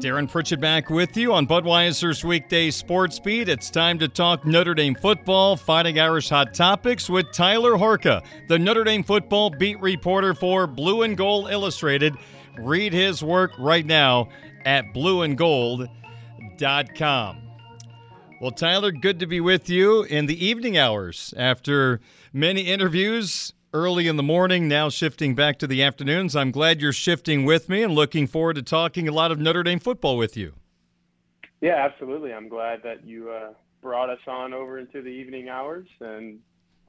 Darin Pritchett back with you on Budweiser's weekday sports beat. It's time to talk Notre Dame football, Fighting Irish hot topics with Tyler Horka, the Notre Dame football beat reporter for Blue and Gold Illustrated. Read his work right now at blueandgold.com. Well, Tyler, good to be with you in the evening hours after many interviews early in the morning, now shifting back to the afternoons. I'm glad you're shifting with me and looking forward to talking a lot of Notre Dame football with you. Yeah, absolutely. I'm glad that you uh, brought us on over into the evening hours. And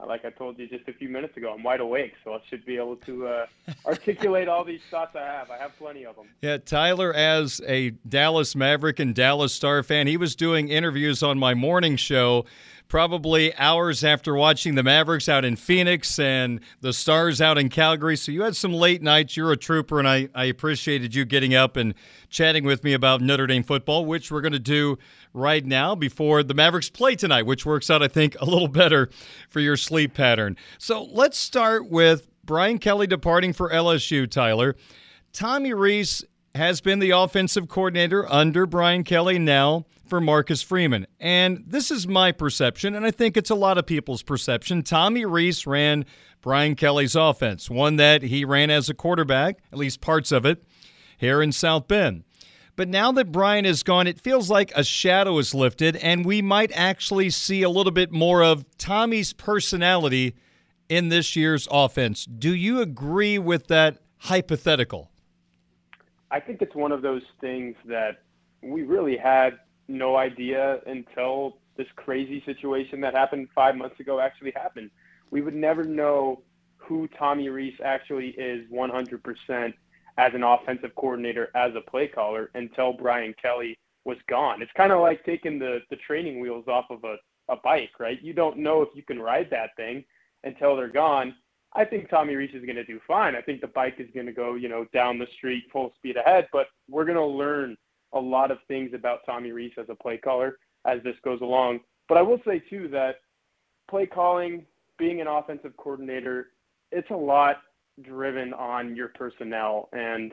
like I told you just a few minutes ago, I'm wide awake, so I should be able to uh, articulate all these thoughts I have. I have plenty of them. Yeah, Tyler, as a Dallas Maverick and Dallas Star fan, he was doing interviews on my morning show probably hours after watching the Mavericks out in Phoenix and the Stars out in Calgary. So you had some late nights. You're a trooper, and I, I appreciated you getting up and chatting with me about Notre Dame football, which we're going to do right now before the Mavericks play tonight, which works out, I think, a little better for your sleep pattern. So let's start with Brian Kelly departing for LSU, Tyler. Tommy Rees has been the offensive coordinator under Brian Kelly now for Marcus Freeman. And this is my perception, and I think it's a lot of people's perception. Tommy Rees ran Brian Kelly's offense, one that he ran as a quarterback, at least parts of it, here in South Bend. But now that Brian is gone, it feels like a shadow is lifted, and we might actually see a little bit more of Tommy's personality in this year's offense. Do you agree with that hypothetical? I think it's one of those things that we really had no idea until this crazy situation that happened five months ago actually happened. We would never know who Tommy Rees actually is 100% as an offensive coordinator, as a play caller, until Brian Kelly was gone. It's kind of like taking the, the training wheels off of a, a bike, right? You don't know if you can ride that thing until they're gone. I think Tommy Rees is going to do fine. I think the bike is going to go, you know, down the street full speed ahead, but we're going to learn a lot of things about Tommy Rees as a play caller as this goes along. But I will say too that play calling, being an offensive coordinator, it's a lot driven on your personnel and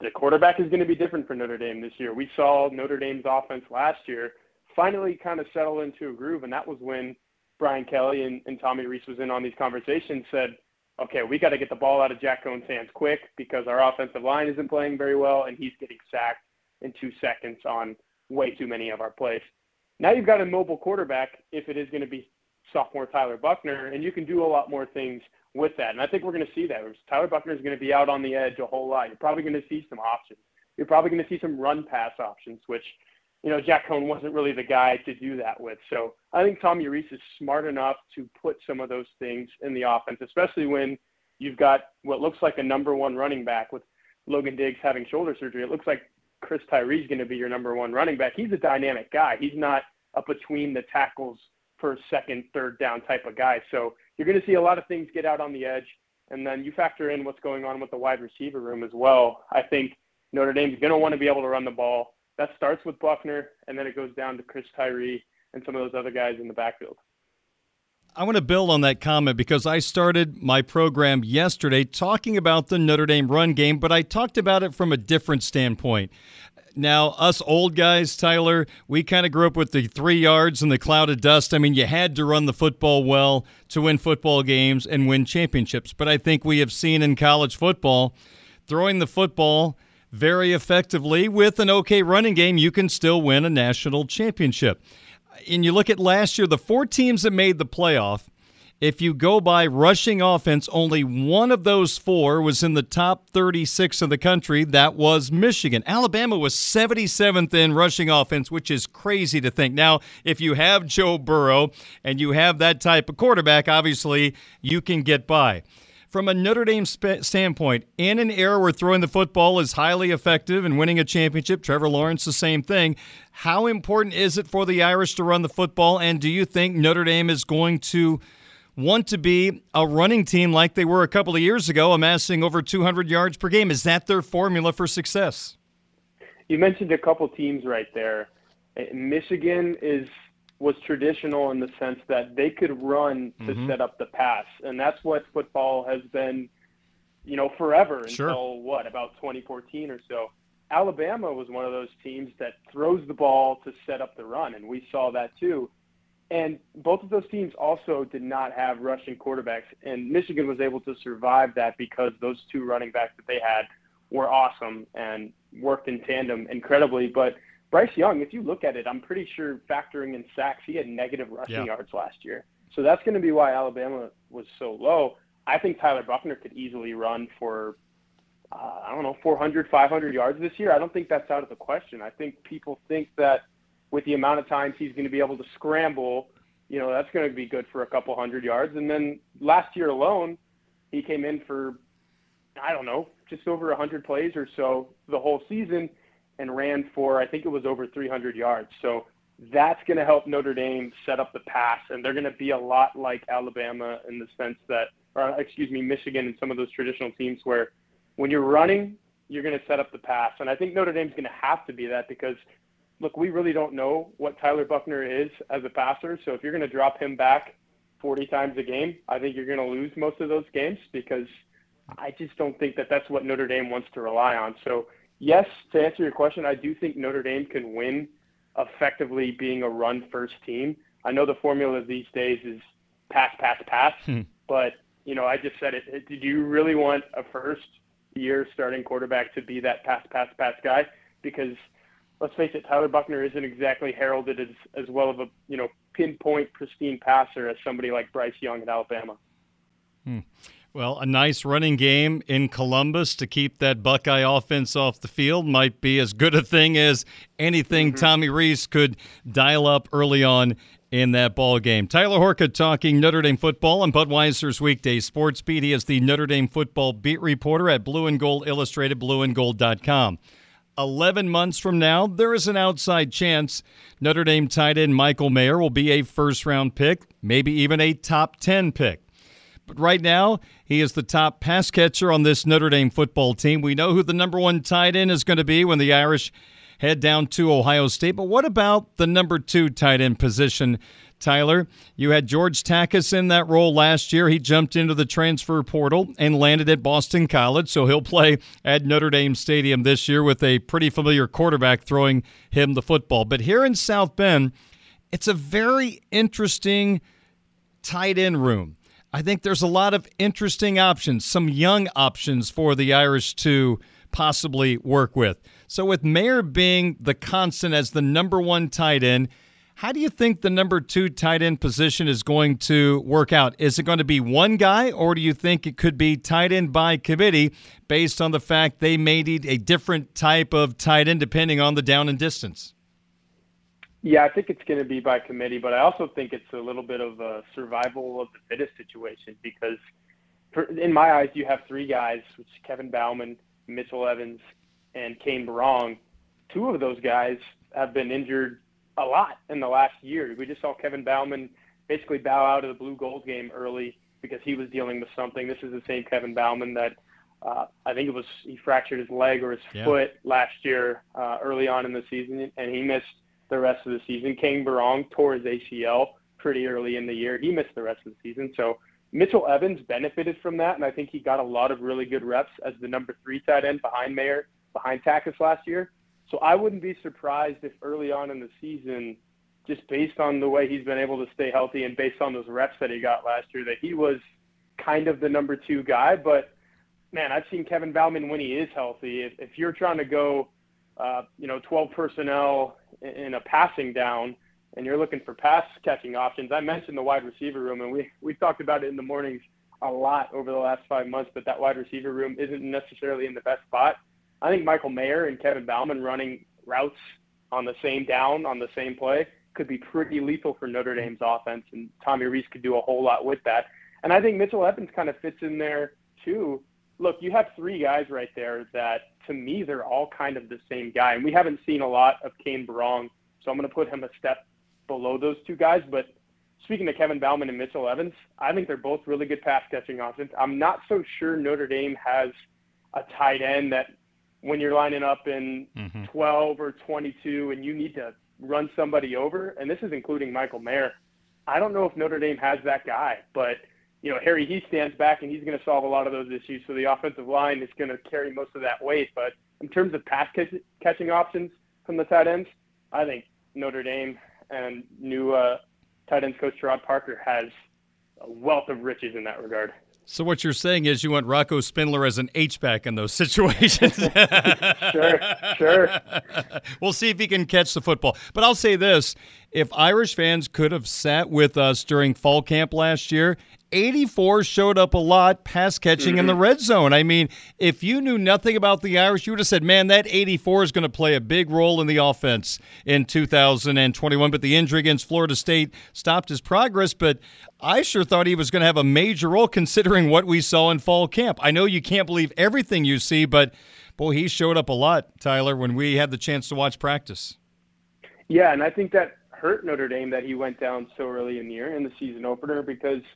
the quarterback is going to be different for Notre Dame this year. We saw Notre Dame's offense last year finally kind of settle into a groove, and that was when Brian Kelly and, and Tommy Rees was in on these conversations. Said, "Okay, we got to get the ball out of Jack Coan's hands quick because our offensive line isn't playing very well, and he's getting sacked in two seconds on way too many of our plays. Now you've got a mobile quarterback if it is going to be sophomore Tyler Buchner, and you can do a lot more things with that. And I think we're going to see that. Tyler Buchner is going to be out on the edge a whole lot. You're probably going to see some options. You're probably going to see some run pass options, which, you know, Jack Coan wasn't really the guy to do that with. So I think Tommy Rees is smart enough to put some of those things in the offense, especially when you've got what looks like a number one running back with Logan Diggs having shoulder surgery. It looks like Chris Tyree is going to be your number one running back. He's a dynamic guy. He's not a between the tackles for second, third down type of guy. So you're going to see a lot of things get out on the edge. And then you factor in what's going on with the wide receiver room as well. I think Notre Dame's going to want to be able to run the ball. That starts with Buchner, and then it goes down to Chris Tyree and some of those other guys in the backfield. I want to build on that comment because I started my program yesterday talking about the Notre Dame run game, but I talked about it from a different standpoint. Now, us old guys, Tyler, we kind of grew up with the three yards and the cloud of dust. I mean, you had to run the football well to win football games and win championships. But I think we have seen in college football, throwing the football very effectively with an okay running game, you can still win a national championship and you look at last year, the four teams that made the playoff, If you go by rushing offense, only one of those four was in the top 36 of the country. That was Michigan. Alabama was 77th in rushing offense, which is crazy to think. Now, if you have Joe Burrow and you have that type of quarterback, obviously you can get by. From a Notre Dame sp- standpoint, in an era where throwing the football is highly effective and winning a championship, Trevor Lawrence, the same thing. How important is it for the Irish to run the football? And do you think Notre Dame is going to want to be a running team like they were a couple of years ago, amassing over 200 yards per game? Is that their formula for success? You mentioned a couple teams right there. Michigan is was traditional in the sense that they could run to mm-hmm. set up the pass, and that's what football has been, you know, forever sure. until what about 2014 or so. Alabama was one of those teams that throws the ball to set up the run, and we saw that too. And both of those teams also did not have rushing quarterbacks, and Michigan was able to survive that because those two running backs that they had were awesome and worked in tandem incredibly. But Bryce Young, if you look at it, I'm pretty sure factoring in sacks, he had negative rushing yeah. yards last year. So that's going to be why Alabama was so low. I think Tyler Buchner could easily run for, uh, I don't know, 400, 500 yards this year. I don't think that's out of the question. I think people think that with the amount of times he's going to be able to scramble, you know, that's going to be good for a couple hundred yards. And then last year alone, he came in for, I don't know, just over 100 plays or so the whole season and ran for I think it was over 300 yards. So that's going to help Notre Dame set up the pass, and they're going to be a lot like Alabama in the sense that, or excuse me, Michigan and some of those traditional teams where when you're running, you're going to set up the pass, and I think Notre Dame's going to have to be that because. Look, we really don't know what Tyler Buchner is as a passer. So if you're going to drop him back 40 times a game, I think you're going to lose most of those games because I just don't think that that's what Notre Dame wants to rely on. So yes, to answer your question, I do think Notre Dame can win effectively being a run first team. I know the formula these days is pass, pass, pass, hmm. but you know, I just said it. Did you really want a first year starting quarterback to be that pass, pass, pass guy? Because let's face it, Tyler Buchner isn't exactly heralded as as well of a you know pinpoint pristine passer as somebody like Bryce Young at Alabama. Hmm. Well, a nice running game in Columbus to keep that Buckeye offense off the field might be as good a thing as anything mm-hmm. Tommy Rees could dial up early on in that ball game. Tyler Horka talking Notre Dame football on Budweiser's weekday sports beat. He is the Notre Dame football beat reporter at Blue and Gold Illustrated, blueandgold.com. 11 months from now, there is an outside chance Notre Dame tight end Michael Mayer will be a first round pick, maybe even a top 10 pick. But right now, he is the top pass catcher on this Notre Dame football team. We know who the number one tight end is going to be when the Irish head down to Ohio State. But what about the number two tight end position, Tyler? You had George Takacs in that role last year. He jumped into the transfer portal and landed at Boston College, so he'll play at Notre Dame Stadium this year with a pretty familiar quarterback throwing him the football. But here in South Bend, it's a very interesting tight end room. I think there's a lot of interesting options, some young options for the Irish to possibly work with. So, with Mayer being the constant as the number one tight end, how do you think the number two tight end position is going to work out? Is it going to be one guy, or do you think it could be tight end by committee based on the fact they may need a different type of tight end depending on the down and distance? Yeah, I think it's going to be by committee, but I also think it's a little bit of a survival of the fittest situation because, for, in my eyes, you have three guys, which is Kevin Bauman, Mitchell Evans, and Cane Berrong. Two of those guys have been injured a lot in the last year. We just saw Kevin Bauman basically bow out of the blue gold game early because he was dealing with something. This is the same Kevin Bauman that uh, I think it was he fractured his leg or his yeah. foot last year uh, early on in the season, and he missed the rest of the season. Cane Berrong tore his ACL pretty early in the year. He missed the rest of the season. So Mitchell Evans benefited from that, and I think he got a lot of really good reps as the number three tight end behind Mayer, behind Takacs last year. So I wouldn't be surprised if early on in the season, just based on the way he's been able to stay healthy and based on those reps that he got last year, that he was kind of the number two guy. But man, I've seen Kevin Bauman when he is healthy. If, if you're trying to go, uh, you know, 12 personnel in a passing down, and you're looking for pass catching options, I mentioned the wide receiver room, and we we talked about it in the mornings a lot over the last five months. But that wide receiver room isn't necessarily in the best spot. I think Michael Mayer and Kevin Bauman running routes on the same down on the same play could be pretty lethal for Notre Dame's offense, and Tommy Rees could do a whole lot with that. And I think Mitchell Evans kind of fits in there too. Look, you have three guys right there that, to me, they're all kind of the same guy, and we haven't seen a lot of Cane Berrong, so I'm going to put him a step below those two guys. But speaking to Kevin Bauman and Mitchell Evans, I think they're both really good pass catching options. I'm not so sure Notre Dame has a tight end that when you're lining up in mm-hmm. 12 or 22 and you need to run somebody over, and this is including Michael Mayer. I don't know if Notre Dame has that guy, but you know Harry Hiestand's back and he's going to solve a lot of those issues. So the offensive line is going to carry most of that weight. But in terms of pass catch- catching options from the tight ends, I think Notre Dame and new uh, tight ends coach Gerad Parker has a wealth of riches in that regard. So what you're saying is you want Rocco Spindler as an H back in those situations. sure, sure. We'll see if he can catch the football. But I'll say this: if Irish fans could have sat with us during fall camp last year 84 showed up a lot pass catching mm-hmm. in the mm-hmm. red zone. I mean, if you knew nothing about the Irish, you would have said, man, that 84 is going to play a big role in the offense in 2021. But the injury against Florida State stopped his progress. But I sure thought he was going to have a major role considering what we saw in fall camp. I know you can't believe everything you see, but boy, he showed up a lot, Tyler, when we had the chance to watch practice. Yeah, and I think that hurt Notre Dame that he went down so early in the year in the season opener because –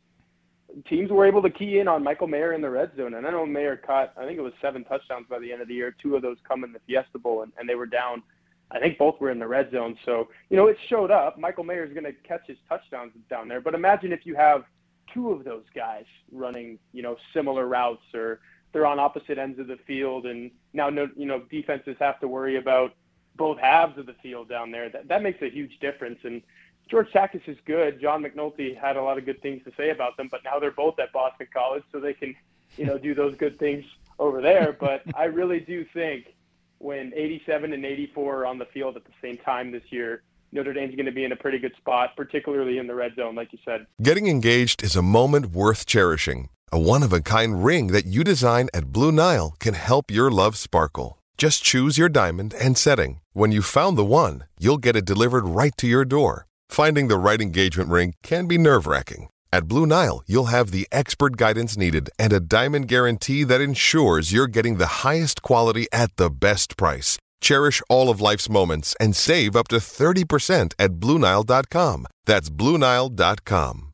teams were able to key in on Michael Mayer in the red zone. And I know Mayer caught, I think it was seven touchdowns by the end of the year. Two of those come in the Fiesta Bowl, and, and they were down. I think both were in the red zone. So, you know, it showed up. Michael Mayer is going to catch his touchdowns down there. But imagine if you have two of those guys running, you know, similar routes or they're on opposite ends of the field. And now, no, you know, defenses have to worry about both halves of the field down there. That, that makes a huge difference. And, George Takacs is good. John McNulty had a lot of good things to say about them, but now they're both at Boston College, so they can, you know, do those good things over there. But I really do think when 87 and 84 are on the field at the same time this year, Notre Dame's going to be in a pretty good spot, particularly in the red zone, like you said. Getting engaged is a moment worth cherishing. A one of a kind ring that you design at Blue Nile can help your love sparkle. Just choose your diamond and setting. When you've found the one, you'll get it delivered right to your door. Finding the right engagement ring can be nerve wracking. At Blue Nile, you'll have the expert guidance needed and a diamond guarantee that ensures you're getting the highest quality at the best price. Cherish all of life's moments and save up to 30% at BlueNile.com. That's BlueNile.com.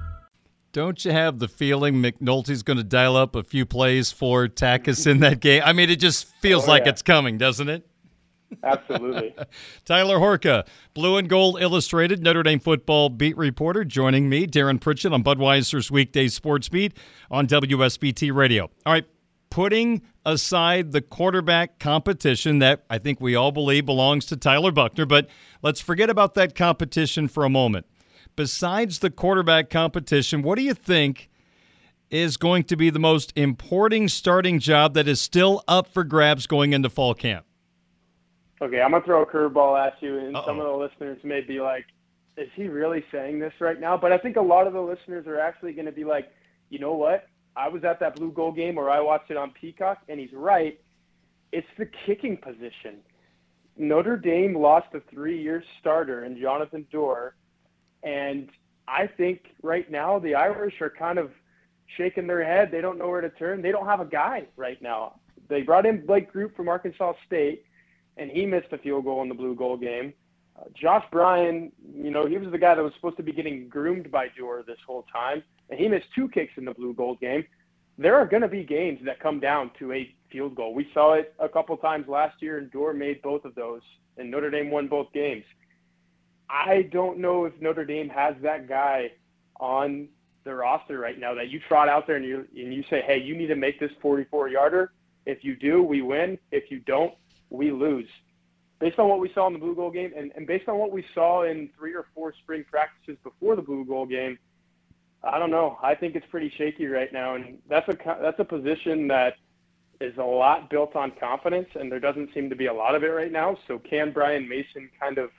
Don't you have the feeling McNulty's going to dial up a few plays for Takacs in that game? I mean, it just feels oh, like yeah. it's coming, doesn't it? Absolutely. Tyler Horka, Blue and Gold Illustrated, Notre Dame football beat reporter, joining me, Darin Pritchett, on Budweiser's weekday sports beat on WSBT Radio. All right, putting aside the quarterback competition that I think we all believe belongs to Tyler Buchner, but let's forget about that competition for a moment besides the quarterback competition, what do you think is going to be the most important starting job that is still up for grabs going into fall camp? Okay, I'm gonna throw a curveball at you, and Uh-oh. some of the listeners may be like, "Is he really saying this right now?" But I think a lot of the listeners are actually going to be like, "You know what? I was at that blue gold game, or I watched it on Peacock, and he's right. It's the kicking position. Notre Dame lost a three-year starter in Jonathan Doerer and I think right now the Irish are kind of shaking their head. They don't know where to turn. They don't have a guy right now. They brought in Blake Grupe from Arkansas State, and he missed a field goal in the blue gold game. Uh, Josh Bryan, you know, he was the guy that was supposed to be getting groomed by Doerer this whole time, and he missed two kicks in the blue gold game. There are going to be games that come down to a field goal. We saw it a couple times last year, and Doerer made both of those, and Notre Dame won both games. I don't know if Notre Dame has that guy on the roster right now that you trot out there and you and you say, hey, you need to make this 44 yarder. If you do, we win. If you don't, we lose. Based on what we saw in the Blue Gold game, and, and based on what we saw in three or four spring practices before the Blue Gold game, I don't know. I think it's pretty shaky right now, and that's a that's a position that is a lot built on confidence, and there doesn't seem to be a lot of it right now. So can Brian Mason kind of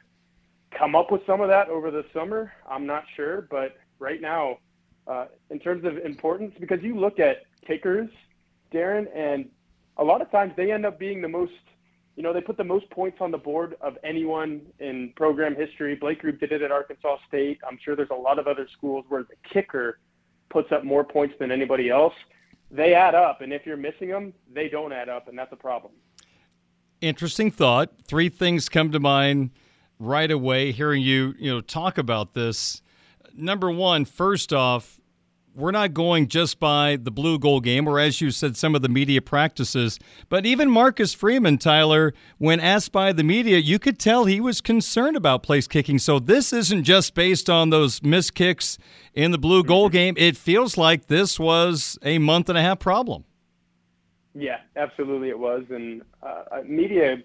come up with some of that over the summer? I'm not sure, but right now, uh, in terms of importance, because you look at kickers, Darin, and a lot of times they end up being the most you know, they put the most points on the board of anyone in program history. Blake Grupe did it at Arkansas State. I'm sure there's a lot of other schools where the kicker puts up more points than anybody else. They add up, and if you're missing them, they don't add up, and that's a problem. Interesting thought. Three things come to mind right away hearing you, you know, talk about this. Number one, first off, we're not going just by the blue gold game, or as you said, some of the media practices. But even Marcus Freeman, Tyler, when asked by the media, you could tell he was concerned about place kicking. So this isn't just based on those missed kicks in the blue gold mm-hmm. game. It feels like this was a month and a half problem. Yeah, absolutely it was. And uh, uh media,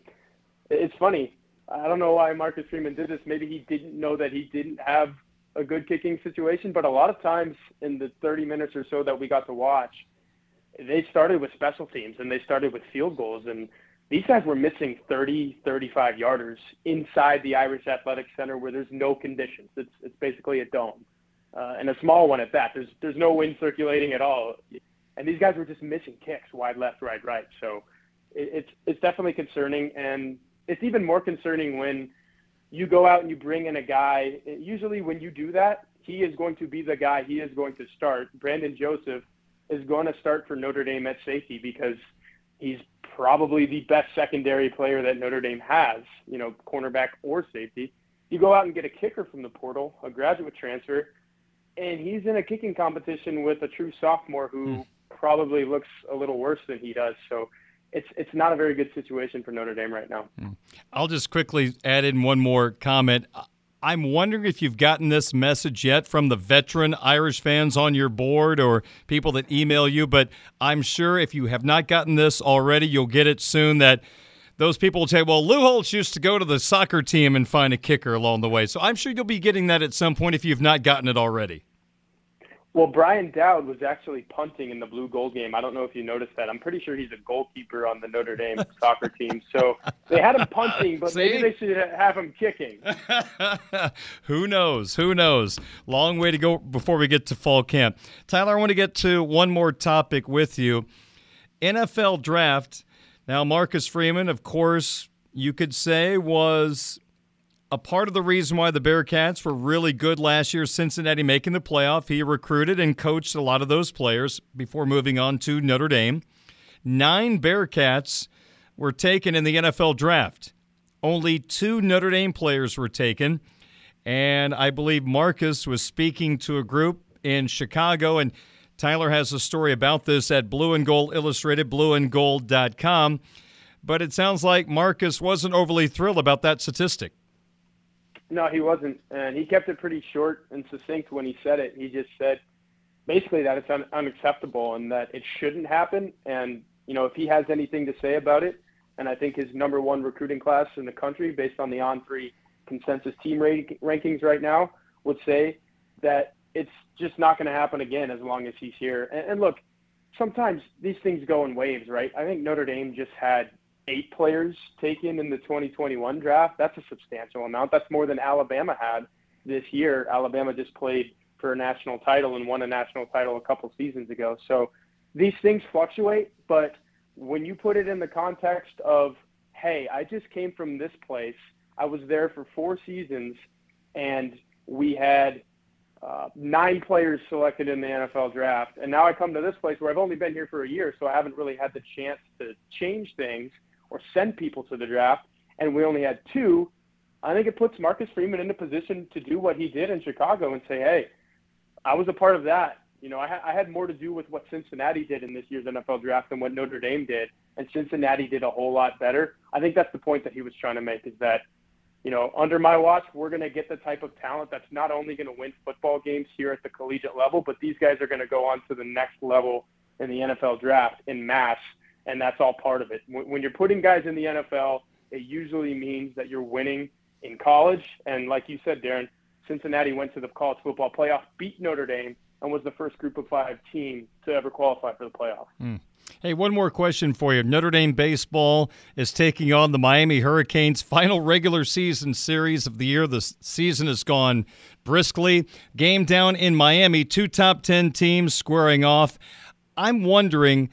it's funny. I don't know why Marcus Freeman did this. Maybe he didn't know that he didn't have a good kicking situation, but a lot of times in the 30 minutes or so that we got to watch, they started with special teams and they started with field goals. And these guys were missing 30, 35 yarders inside the Irish Athletic Center where there's no conditions. It's, it's basically a dome uh, and a small one at that. There's, there's no wind circulating at all. And these guys were just missing kicks wide left, right, right. So it, it's, it's definitely concerning. And it's even more concerning when – you go out and you bring in a guy. Usually, when you do that, he is going to be the guy. He is going to start. Brandon Joseph is going to start for Notre Dame at safety because he's probably the best secondary player that Notre Dame has. You know, cornerback or safety. You go out and get a kicker from the portal, a graduate transfer, and he's in a kicking competition with a true sophomore who mm. probably looks a little worse than he does. So it's it's not a very good situation for Notre Dame right now. Hmm. I'll just quickly add in one more comment. I'm wondering if you've gotten this message yet from the veteran Irish fans on your board or people that email you, but I'm sure if you have not gotten this already, you'll get it soon that those people will say, well, Lou Holtz used to go to the soccer team and find a kicker along the way. So I'm sure you'll be getting that at some point if you've not gotten it already. Well, Bryan Dowd was actually punting in the blue gold game. I don't know if you noticed that. I'm pretty sure he's a goalkeeper on the Notre Dame soccer team. So they had him punting, but maybe they should have him kicking. Who knows? Who knows? Long way to go before we get to fall camp. Tyler, I want to get to one more topic with you. NFL draft. Now, Marcus Freeman, of course, you could say was a part of the reason why the Bearcats were really good last year, Cincinnati making the playoff. He recruited and coached a lot of those players before moving on to Notre Dame. Nine Bearcats were taken in the NFL draft. Only two Notre Dame players were taken. And I believe Marcus was speaking to a group in Chicago. And Tyler has a story about this at Blue and Gold Illustrated, blueandgold.com. But it sounds like Marcus wasn't overly thrilled about that statistic. No, he wasn't, and he kept it pretty short and succinct when he said it. He just said basically that it's un- unacceptable and that it shouldn't happen. And you know, if he has anything to say about it, and I think his number one recruiting class in the country, based on the On3 consensus team rank- rankings right now, would say that it's just not going to happen again as long as he's here. And, and look, sometimes these things go in waves, right? I think Notre Dame just had eight players taken in the 2021 draft. That's a substantial amount. That's more than Alabama had this year. Alabama just played for a national title and won a national title a couple seasons ago. So these things fluctuate, but when you put it in the context of, hey, I just came from this place, I was there for four seasons, and we had uh, nine players selected in the NFL draft, and now I come to this place where I've only been here for a year, so I haven't really had the chance to change things or send people to the draft, and we only had two, I think it puts Marcus Freeman in a position to do what he did in Chicago and say, hey, I was a part of that. You know, I, ha- I had more to do with what Cincinnati did in this year's NFL draft than what Notre Dame did, and Cincinnati did a whole lot better. I think that's the point that he was trying to make is that you know, under my watch, we're going to get the type of talent that's not only going to win football games here at the collegiate level, but these guys are going to go on to the next level in the NFL draft in mass, and that's all part of it. When you're putting guys in the NFL, it usually means that you're winning in college. And like you said, Darin, Cincinnati went to the college football playoff, beat Notre Dame, and was the first group of five team to ever qualify for the playoff. Mm. Hey, one more question for you. Notre Dame baseball is taking on the Miami Hurricanes. Final regular season series of the year. The season has gone briskly. Game down in Miami, two top 10 teams squaring off. I'm wondering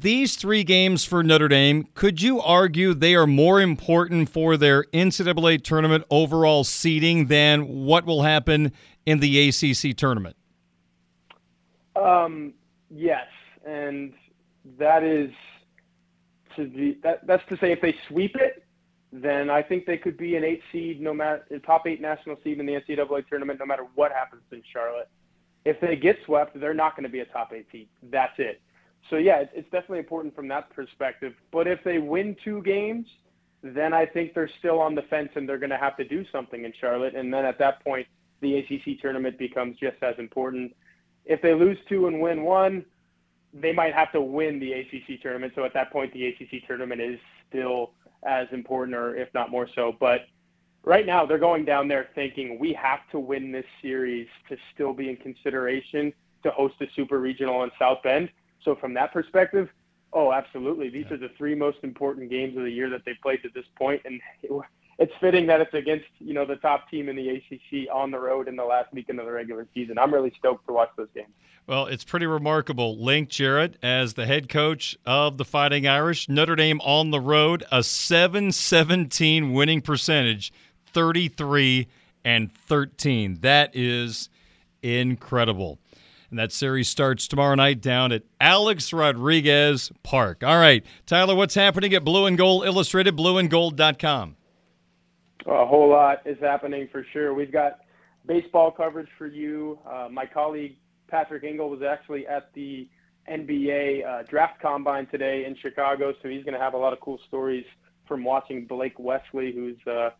these three games for Notre Dame, could you argue they are more important for their NCAA tournament overall seeding than what will happen in the ACC tournament? Um, yes, and that is to be that, that's to say if they sweep it, then I think they could be an eight seed, no matter top eight national seed in the NCAA tournament, no matter what happens in Charlotte. If they get swept, they're not going to be a top eight seed. That's it. So yeah, it's, definitely important from that perspective. But if they win two games, then I think they're still on the fence and they're going to have to do something in Charlotte. And then at that point, the ACC tournament becomes just as important. If they lose two and win one, they might have to win the ACC tournament. So at that point, the ACC tournament is still as important, or if not more so. But right now, they're going down there thinking we have to win this series to still be in consideration to host a super regional in South Bend. So from that perspective, oh, absolutely. These yeah. are the three most important games of the year that they've played to this point, and it's fitting that it's against you know the top team in the ACC on the road in the last weekend of the regular season. I'm really stoked to watch those games. Well, it's pretty remarkable. Link Jarrett as the head coach of the Fighting Irish, Notre Dame on the road, a 7-17 winning percentage, 33 and 13. That is incredible. And that series starts tomorrow night down at Alex Rodriguez Park. All right, Tyler, what's happening at Blue and Gold Illustrated, blueandgold.com? A whole lot is happening for sure. We've got baseball coverage for you. Uh, my colleague Patrick Engel was actually at the NBA uh, draft combine today in Chicago, so he's going to have a lot of cool stories from watching Blake Wesley, who's a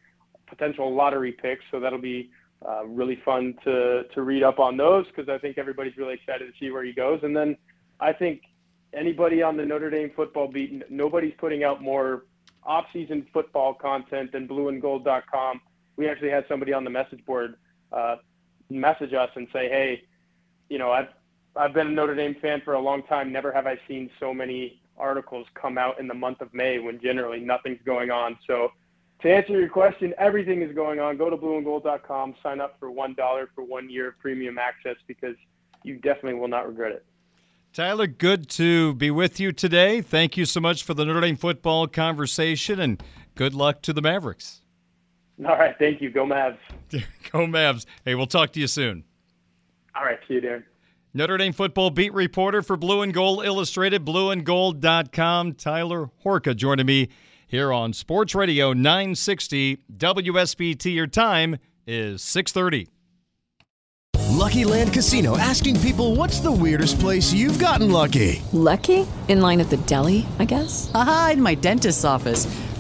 potential lottery pick. So that'll be uh, really fun to to read up on those because I think everybody's really excited to see where he goes. And then I think anybody on the Notre Dame football beat, nobody's putting out more off-season football content than blueandgold.com. We actually had somebody on the message board uh, message us and say, "Hey, you know, I've I've been a Notre Dame fan for a long time. Never have I seen so many articles come out in the month of May when generally nothing's going on." So, to answer your question, everything is going on. Go to blueandgold.com, sign up for one dollar for one year of premium access because you definitely will not regret it. Tyler, good to be with you today. Thank you so much for the Notre Dame football conversation, and good luck to the Mavericks. All right, thank you. Go Mavs. Go Mavs. Hey, we'll talk to you soon. All right, see you, Darin. Notre Dame football beat reporter for Blue and Gold Illustrated, blueandgold.com, Tyler Horka, joining me here on Sports Radio 960 WSBT. Your time is 630. Lucky Land Casino asking people what's the weirdest place you've gotten lucky? Lucky? In line at the deli, I guess? Aha, in my dentist's office.